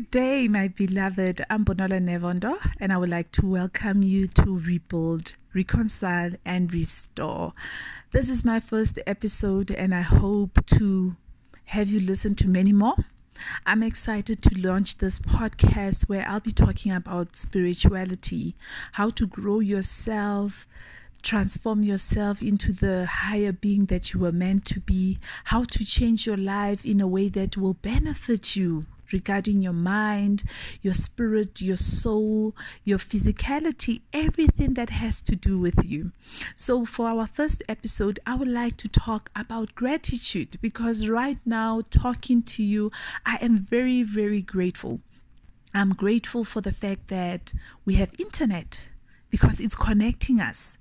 Good day, my beloved. I'm Bonolo Nevondo, and I would like to welcome you to Rebuild, Reconcile, and Restore. This is my first episode, and I hope to have you listen to many more. I'm excited to launch this podcast where I'll be talking about spirituality, how to grow yourself, transform yourself into the higher being that you were meant to be, how to change your life in a way that will benefit you regarding your mind, your spirit, your soul, your physicality, everything that has to do with you. So, for our first episode, I would like to talk about gratitude because right now, talking to you, I am very, very grateful. I'm grateful for the fact that we have internet because it's connecting us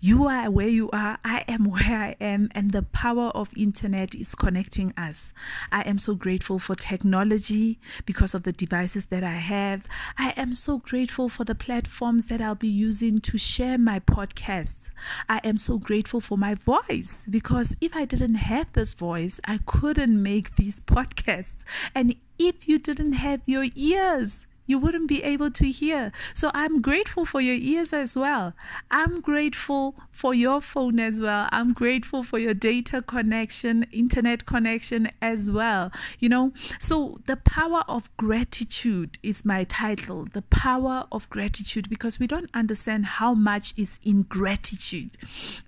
you are where you are. I am where i am and the power of internet is connecting us. I am so grateful for technology because of the devices that i have. I am so grateful for the platforms that i'll be using to share my podcasts. I am so grateful for my voice because if i didn't have this voice i couldn't make these podcasts. And if you didn't have your ears you wouldn't be able to hear. So I'm grateful for your ears as well. I'm grateful for your phone as well. I'm grateful for your data connection, internet connection as well. You know, so the power of gratitude is my title. The power of gratitude because we don't understand how much is in gratitude.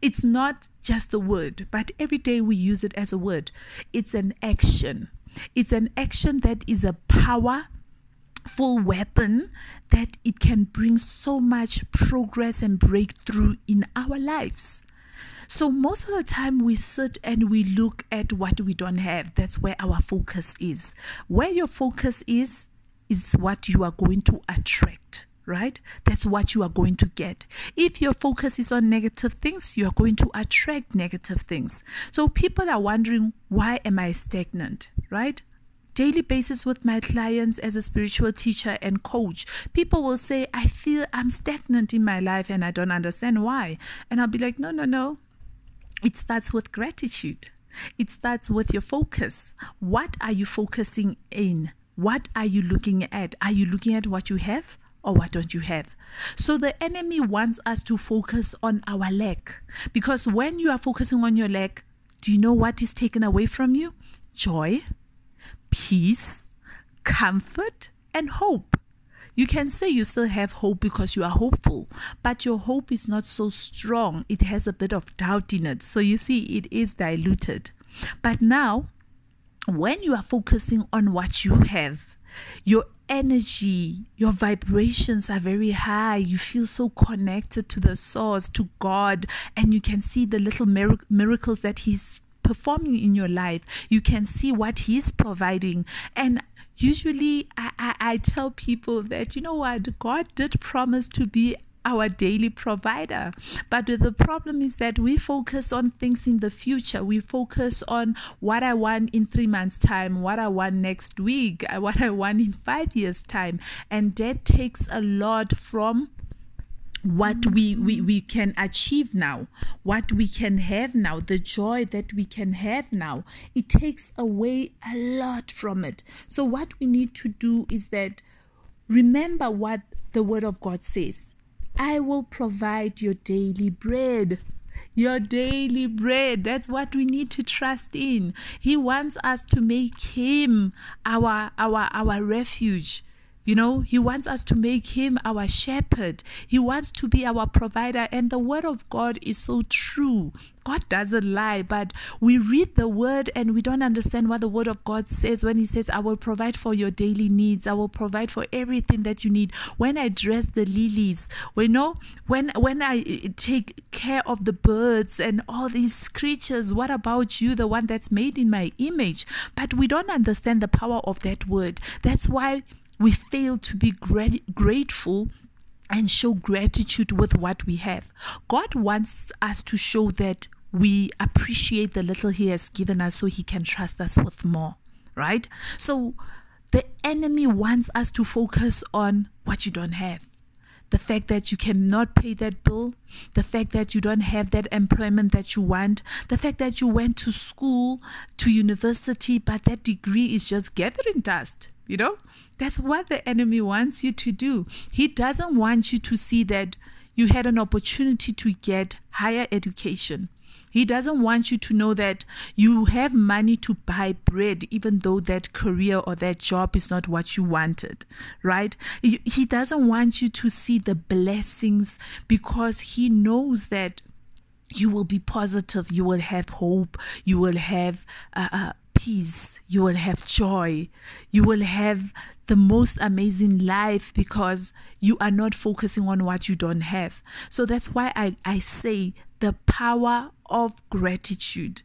It's not just the word, but every day we use it as a word. It's an action. It's an action that is a power full weapon that it can bring so much progress and breakthrough in our lives. So, most of the time, we sit and we look at what we don't have. That's where our focus is. Where your focus is, is what you are going to attract, right? That's what you are going to get. If your focus is on negative things, you are going to attract negative things. So, people are wondering, why am I stagnant, right? Daily basis with my clients as a spiritual teacher and coach, people will say, I feel I'm stagnant in my life and I don't understand why. And I'll be like, no, no, no. It starts with gratitude. It starts with your focus. What are you focusing in? What are you looking at? Are you looking at what you have? or what don't you have? So the enemy wants us to focus on our lack because when you are focusing on your lack, do you know what is taken away from you? Joy, peace, comfort, and hope. You can say you still have hope because you are hopeful, but your hope is not so strong. It has a bit of doubt in it. So you see, it is diluted. But now, when you are focusing on what you have, your energy, your vibrations are very high. You feel so connected to the source, to God, and you can see the little miracles that He's performing in your life. You can see what He's providing. And usually I, I, I tell people that, you know what, God did promise to be our daily provider. But the problem is that we focus on things in the future. We focus on what I want in three months' time, what I want next week, what I want in five years' time. And that takes a lot from what we, we we can achieve now what we can have now the joy that we can have now it takes away a lot from it so what we need to do is that remember what the word of god says i will provide your daily bread your daily bread. That's what we need to trust in. He wants us to make him our our our refuge. You know, He wants us to make Him our shepherd. He wants to be our provider. And the Word of God is so true. God doesn't lie, but we read the Word and we don't understand what the Word of God says when He says, I will provide for your daily needs. I will provide for everything that you need. When I dress the lilies, you know, when, when I eh, take care of the birds and all these creatures, what about you, the one that's made in my image? But we don't understand the power of that Word. That's why we fail to be grateful and show gratitude with what we have. God wants us to show that we appreciate the little He has given us so He can trust us with more, right? So the enemy wants us to focus on what you don't have. The fact that you cannot pay that bill, the fact that you don't have that employment that you want, the fact that you went to school, to university, but that degree is just gathering dust You know, that's what the enemy wants you to do. He doesn't want you to see that you had an opportunity to get higher education. He doesn't want you to know that you have money to buy bread, even though that career or that job is not what you wanted, right? He doesn't want you to see the blessings because he knows that you will be positive, you will have hope, you will have uh, uh, peace, you will have joy, you will have the most amazing life because you are not focusing on what you don't have. So that's why I, I say the power of gratitude.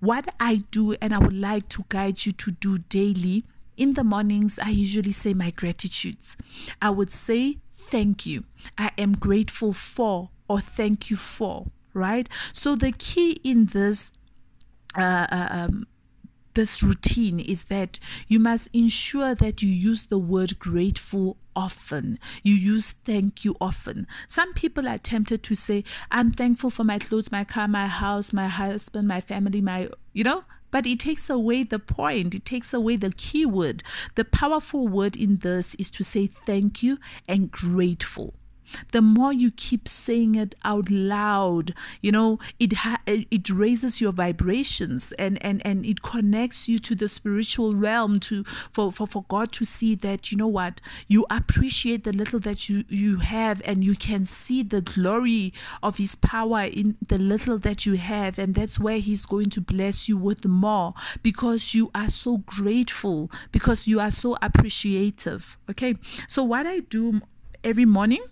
What I do, and I would like to guide you to do daily. In the mornings, I usually say my gratitudes. I would say, Thank you. I am grateful for, or thank you for, right? So, the key in this uh, uh um, this routine is that you must ensure that you use the word grateful often. You use thank you often. Some people are tempted to say, I'm thankful for my clothes, my car, my house, my husband, my family, my, you know, but it takes away the point. It takes away the key word. The powerful word in this is to say thank you and grateful the more you keep saying it out loud you know it ha- it raises your vibrations and and and it connects you to the spiritual realm to for, for for god to see that you know what you appreciate the little that you you have and you can see the glory of his power in the little that you have and that's where he's going to bless you with more because you are so grateful because you are so appreciative okay? So what i do every morning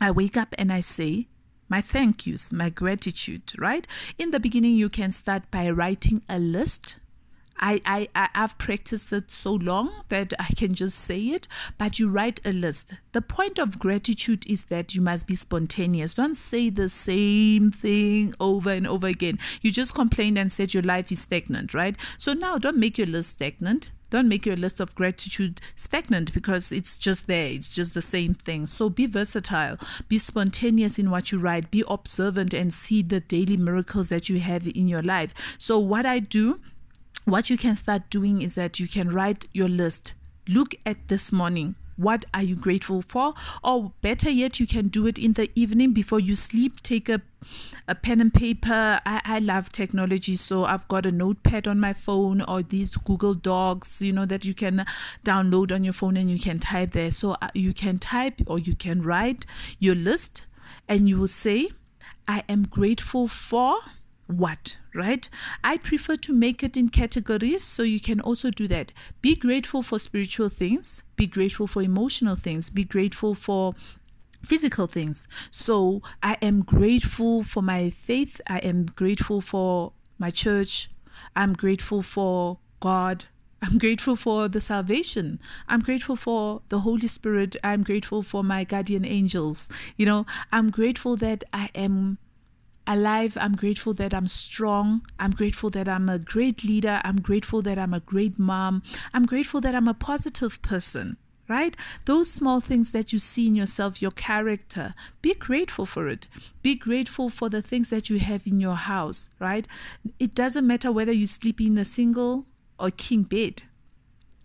I wake up and I say, my thank yous, my gratitude, right? In the beginning, you can start by writing a list. I, I, I, have practiced it so long that I can just say it, but you write a list. The point of gratitude is that you must be spontaneous. Don't say the same thing over and over again. You just complain and said your life is stagnant, right? So now don't make your list stagnant. Don't make your list of gratitude stagnant because it's just there. It's just the same thing. So be versatile, be spontaneous in what you write, be observant and see the daily miracles that you have in your life. So, what I do, what you can start doing is that you can write your list. Look at this morning what are you grateful for? Or better yet, you can do it in the evening before you sleep. Take a a pen and paper. I, I love technology, so I've got a notepad on my phone or these Google Docs, you know, that you can download on your phone and you can type there. So uh, you can type or you can write your list and you will say, I am grateful for what, right? I prefer to make it in categories so you can also do that. Be grateful for spiritual things, be grateful for emotional things, be grateful for physical things. So I am grateful for my faith, I am grateful for my church, I'm grateful for God. I'm grateful for the salvation. I'm grateful for the Holy Spirit. I'm grateful for my guardian angels. You know, I'm grateful that I am alive. I'm grateful that I'm strong. I'm grateful that I'm a great leader. I'm grateful that I'm a great mom. I'm grateful that I'm a positive person, right? Those small things that you see in yourself, your character, be grateful for it. Be grateful for the things that you have in your house, right? It doesn't matter whether you sleep in a single or king bed.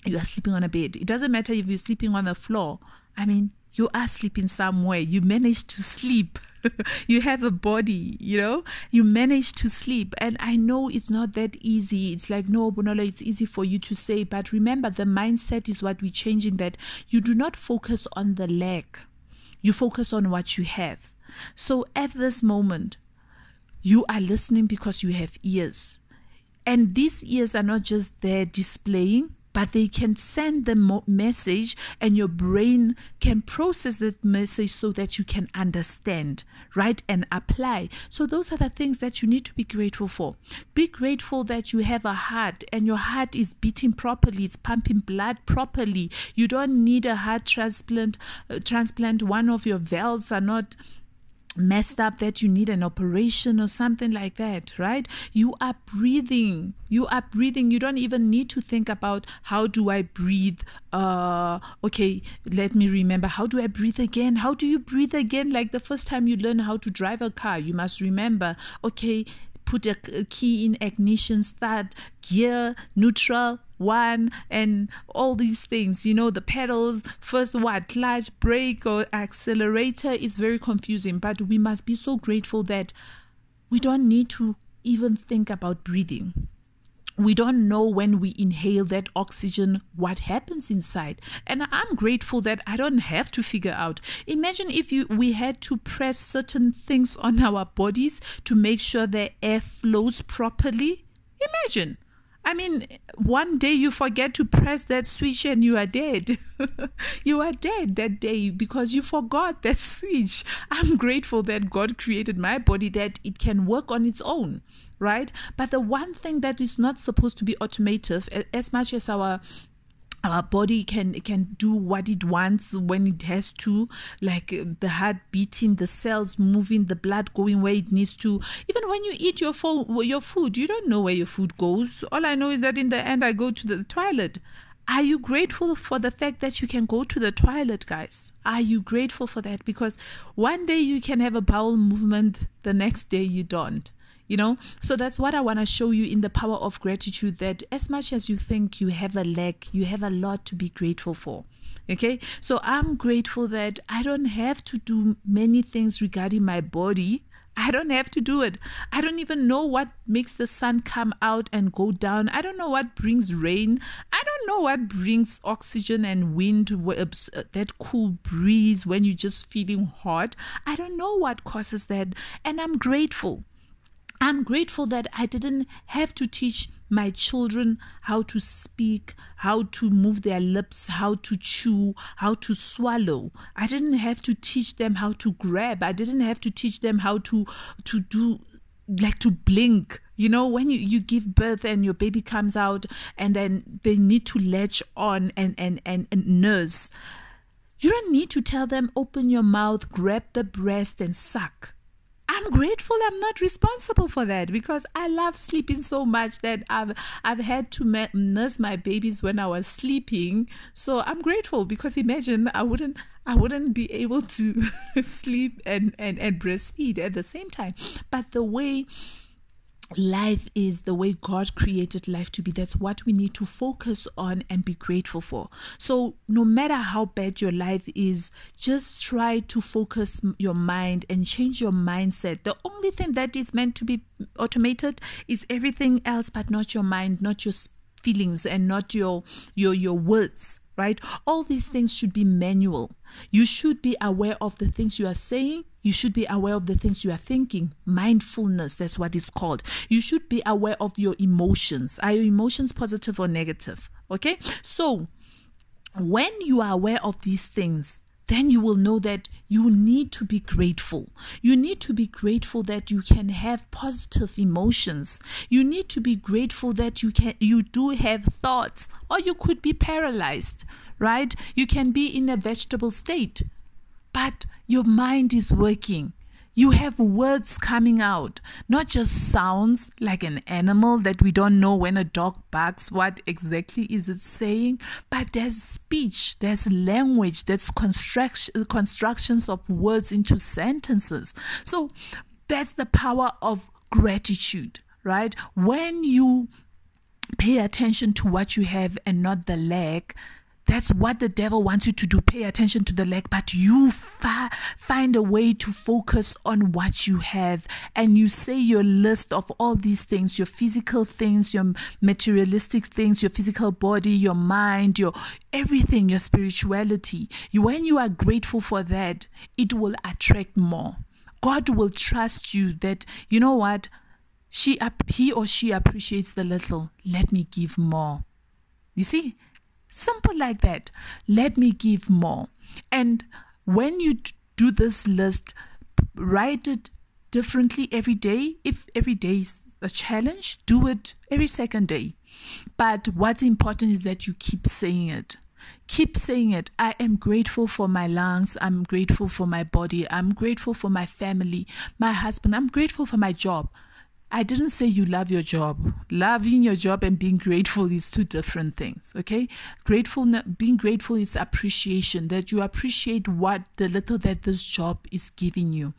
You are sleeping on a bed. It doesn't matter if you're sleeping on the floor. I mean, you are sleeping somewhere. You manage to sleep. you have a body, you know, you manage to sleep. And I know it's not that easy. It's like, no, Bonolo, it's easy for you to say. But remember, the mindset is what we change in that you do not focus on the lack, you focus on what you have. So at this moment, you are listening because you have ears. And these ears are not just there displaying, but they can send the message and your brain can process that message so that you can understand right and apply. So those are the things that you need to be grateful for. Be grateful that you have a heart and your heart is beating properly it's pumping blood properly. You don't need a heart transplant uh, transplant. One of your valves are not messed up that you need an operation or something like that, right? You are breathing. You are breathing. You don't even need to think about how do I breathe? Uh okay, let me remember. How do I breathe again? How do you breathe again? Like the first time you learn how to drive a car, you must remember, okay, put a key in ignition, start, gear, neutral, one and all these things. You know, the pedals, first what, clutch, brake, or accelerator is very confusing. But we must be so grateful that we don't need to even think about breathing we don't know when we inhale that oxygen what happens inside. And i'm grateful that i don't have to figure out. Imagine if you we had to press certain things on our bodies to make sure the air flows properly. Imagine. I mean, one day you forget to press that switch and you are dead. you are dead that day because you forgot that switch. I'm grateful that God created my body that it can work on its own right? But the one thing that is not supposed to be automated, as much as our our body can can do what it wants when it has to like uh, the heart beating the cells moving the blood going where it needs to. Even when you eat your fo- your food you don't know where your food goes. All i know is that in the end i go to the toilet. Are you grateful for the fact that you can go to the toilet guys? Are you grateful for that? Because one day you can have a bowel movement the next day you don't you know so that's what i want to show you in the power of gratitude that as much as you think you have a lack you have a lot to be grateful for okay so i'm grateful that i don't have to do many things regarding my body I don't have to do it. I don't even know what makes the sun come out and go down. I don't know what brings rain. I don't know what brings oxygen and wind, uh, that cool breeze when you're just feeling hot. I don't know what causes that. And I'm grateful. I'm grateful that I didn't have to teach my children how to speak, how to move their lips, how to chew, how to swallow. I didn't have to teach them how to grab. I didn't have to teach them how to to do like to blink. You know, when you, you give birth and your baby comes out and then they need to latch on and, and, and, and nurse. You don't need to tell them open your mouth, grab the breast and suck I'm grateful I'm not responsible for that because I love sleeping so much that I've I've had to nurse my babies when I was sleeping. So I'm grateful because imagine I wouldn't I wouldn't be able to sleep and, and, and breastfeed at the same time. But the way life is the way God created life to be. That's what we need to focus on and be grateful for. So, no matter how bad your life is, just try to focus your mind and change your mindset. The only thing that is meant to be automated is everything else, but not your mind, not your feelings, and not your your your words right? All these things should be manual. You should be aware of the things you are saying. You should be aware of the things you are thinking. Mindfulness, that's what it's called. You should be aware of your emotions. Are your emotions positive or negative? Okay? So, when you are aware of these things, then you will know that you need to be grateful. You need to be grateful that you can have positive emotions. You need to be grateful that you can you do have thoughts or you could be paralyzed, right? You can be in a vegetable state, but your mind is working. You have words coming out, not just sounds like an animal that we don't know when a dog barks, what exactly is it saying, but there's speech, there's language, there's construction, constructions of words into sentences. So that's the power of gratitude, right? When you pay attention to what you have and not the lack, that's what the devil wants you to do. Pay attention to the lack, but you fa- find a way to focus on what you have. And you say your list of all these things your physical things, your materialistic things, your physical body, your mind, your everything, your spirituality. When you are grateful for that, it will attract more. God will trust you that, you know what? She, he or she appreciates the little. Let me give more. You see, Simple like that. Let me give more. And when you do this list, write it differently every day. If every day is a challenge, do it every second day. But what's important is that you keep saying it. Keep saying it. I am grateful for my lungs. I'm grateful for my body. I'm grateful for my family, my husband. I'm grateful for my job. I didn't say you love your job. Loving your job and being grateful is two different things, okay? Grateful being grateful is appreciation that you appreciate what the little that this job is giving you.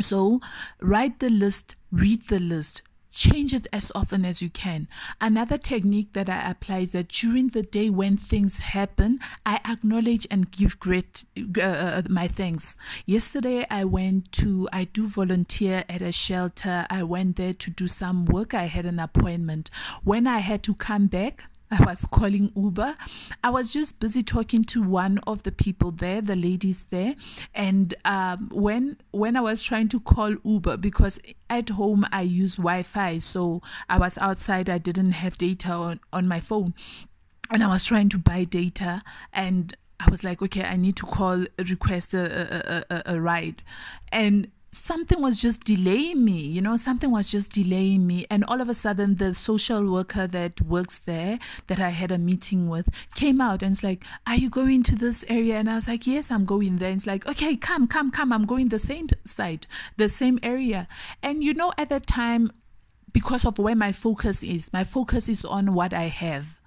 So, write the list, read the list, change it as often as you can. Another technique that I apply is that during the day when things happen, I acknowledge and give great uh, uh, my thanks. Yesterday, I went to, I do volunteer at a shelter. I went there to do some work. I had an appointment. When I had to come back, I was calling Uber. I was just busy talking to one of the people there, the ladies there, and um, when when I was trying to call Uber because at home I use Wi-Fi, so I was outside. I didn't have data on on my phone, and I was trying to buy data and. I was like, okay, I need to call, request a, a, a, a ride. And something was just delaying me, you know, something was just delaying me. And all of a sudden, the social worker that works there, that I had a meeting with, came out and it's like, Are you going to this area? And I was like, Yes, I'm going there. And it's like, Okay, come, come, come. I'm going the same side, the same area. And you know, at that time, because of where my focus is, my focus is on what I have.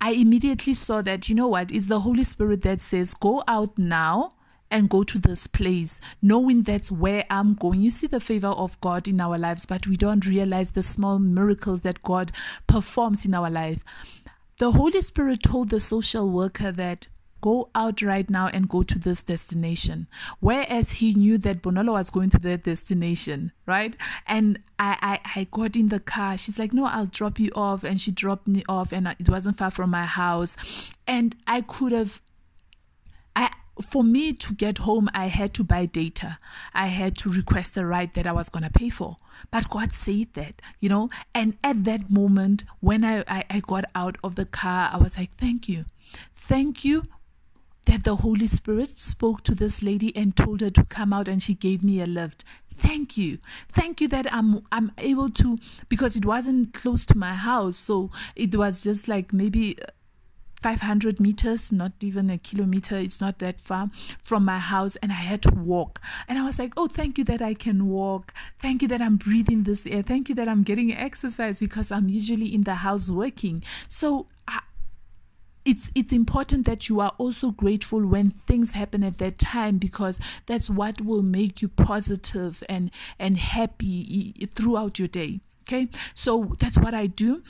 I immediately saw that, you know what, it's the Holy Spirit that says, Go out now and go to this place, knowing that's where I'm going. You see the favor of God in our lives, but we don't realize the small miracles that God performs in our life. The Holy Spirit told the social worker that go out right now and go to this destination. Whereas he knew that Bonolo was going to that destination, right? And I, I, I got in the car. She's like, no, I'll drop you off. And she dropped me off, and it wasn't far from my house. And I could have for me to get home, I had to buy data. I had to request a ride that I was going to pay for. But God said that, you know. And at that moment, when I, I, I got out of the car, I was like, thank you. Thank you that the Holy Spirit spoke to this lady and told her to come out and she gave me a lift. Thank you. Thank you that I'm I'm able to because it wasn't close to my house. So it was just like maybe 500 meters, not even a kilometer. It's not that far from my house, and I had to walk. And I was like, Oh, thank you that I can walk. Thank you that I'm breathing this air. Thank you that I'm getting exercise because I'm usually in the house working. So, it's it's important that you are also grateful when things happen at that time because that's what will make you positive and and happy throughout your day okay so that's what i do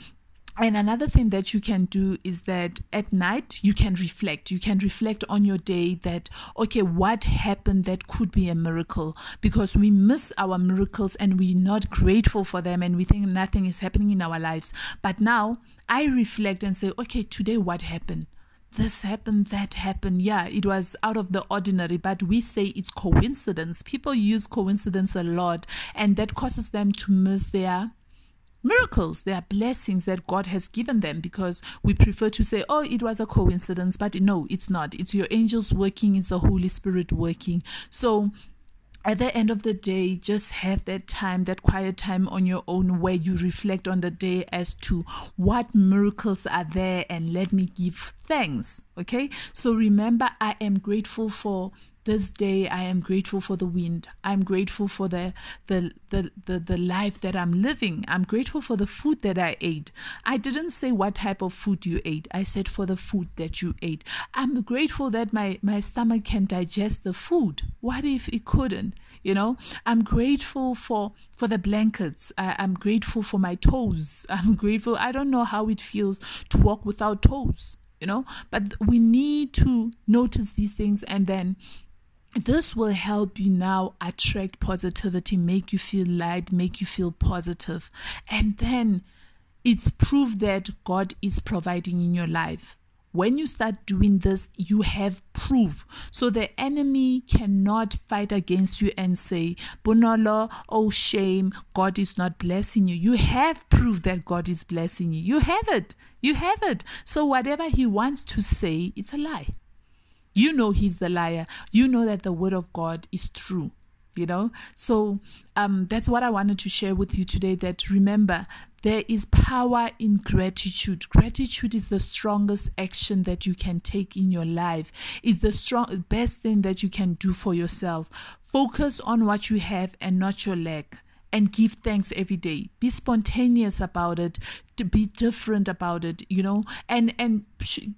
and another thing that you can do is that at night you can reflect. You can reflect on your day that, okay, what happened that could be a miracle? Because we miss our miracles and we're not grateful for them and we think nothing is happening in our lives. But now I reflect and say, okay, today what happened? This happened, that happened. Yeah, it was out of the ordinary, but we say it's coincidence. People use coincidence a lot, and that causes them to miss their miracles. They are blessings that God has given them because we prefer to say, oh, it was a coincidence, but no, it's not. It's your angels working, it's the Holy Spirit working. So, at the end of the day, just have that time, that quiet time on your own where you reflect on the day as to what miracles are there and let me give thanks. Okay. So remember, I am grateful for this day i am grateful for the wind. I'm grateful for the, the the the the life that i'm living. I'm grateful for the food that i ate. I didn't say what type of food you ate. I said for the food that you ate. I'm grateful that my my stomach can digest the food. What if it couldn't? You know i'm grateful for for the blankets. I, i'm grateful for my toes. I'm grateful. I don't know how it feels to walk without toes you know but we need to notice these things and then this will help you now attract positivity, make you feel light, make you feel positive. And then it's proof that God is providing in your life. When you start doing this, you have proof. So the enemy cannot fight against you and say, Bonolo, oh shame, God is not blessing you. You have proof that God is blessing you. You have it. You have it. So whatever he wants to say, it's a lie you know he's the liar. You know that the word of god is true you know? So um that's what i wanted to share with you today that remember there is power in gratitude. Gratitude is the strongest action that you can take in your life. It's the strong best thing that you can do for yourself. Focus on what you have and not your lack and give thanks every day. Be spontaneous about it, to be different about it, you know, and and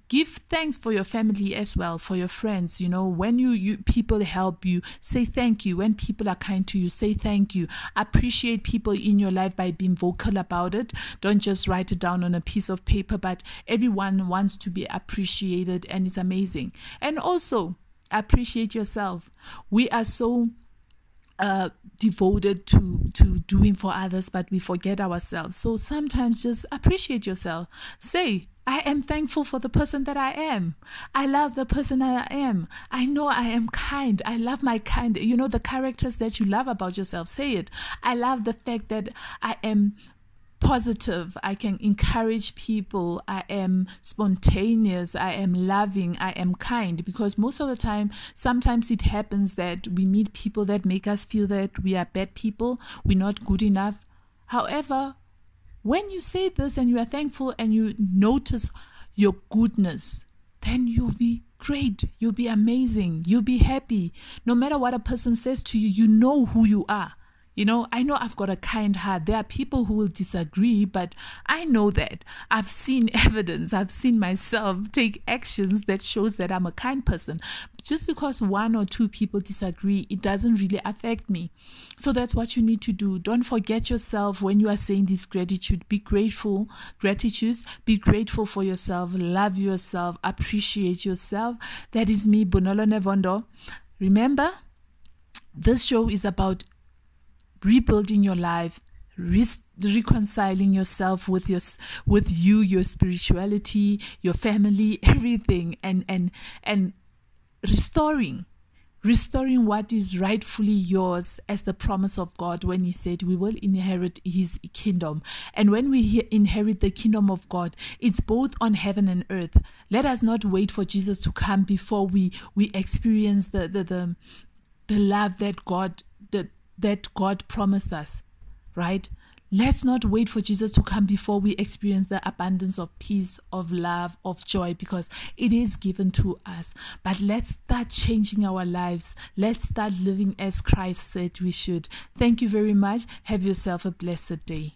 give thanks for your family as well, for your friends, you know. When you you people help you, say thank you. When people are kind to you, say thank you. Appreciate people in your life by being vocal about it. Don't just write it down on a piece of paper, but everyone wants to be appreciated and it's amazing. And also appreciate yourself. We are so uh, devoted to to doing for others, but we forget ourselves. So sometimes just appreciate yourself. Say, I am thankful for the person that I am. I love the person that I am. I know I am kind. I love my kind. You know, the characters that you love about yourself. Say it. I love the fact that I am positive. I can encourage people. I am spontaneous. I am loving. I am kind. Because most of the time, sometimes it happens that we meet people that make us feel that we are bad people, we're not good enough. However, when you say this and you are thankful and you notice your goodness, then you'll be great. You'll be amazing. You'll be happy. No matter what a person says to you, you know who you are. You know, I know I've got a kind heart. There are people who will disagree, but I know that. I've seen evidence. I've seen myself take actions that shows that I'm a kind person. Just because one or two people disagree, it doesn't really affect me. So that's what you need to do. Don't forget yourself when you are saying this gratitude. Be grateful, gratitude. Be grateful for yourself. Love yourself. Appreciate yourself. That is me, Bonolo Nevondo. Remember, this show is about rebuilding your life re- reconciling yourself with your with you your spirituality your family everything and and and restoring restoring what is rightfully yours as the promise of God when He said we will inherit His kingdom. And when we inherit the kingdom of God, it's both on heaven and earth. Let us not wait for Jesus to come before we we experience the the the, the love that God that that God promised us, right? Let's not wait for Jesus to come before we experience the abundance of peace, of love, of joy, because it is given to us. But let's start changing our lives. Let's start living as Christ said we should. Thank you very much. Have yourself a blessed day.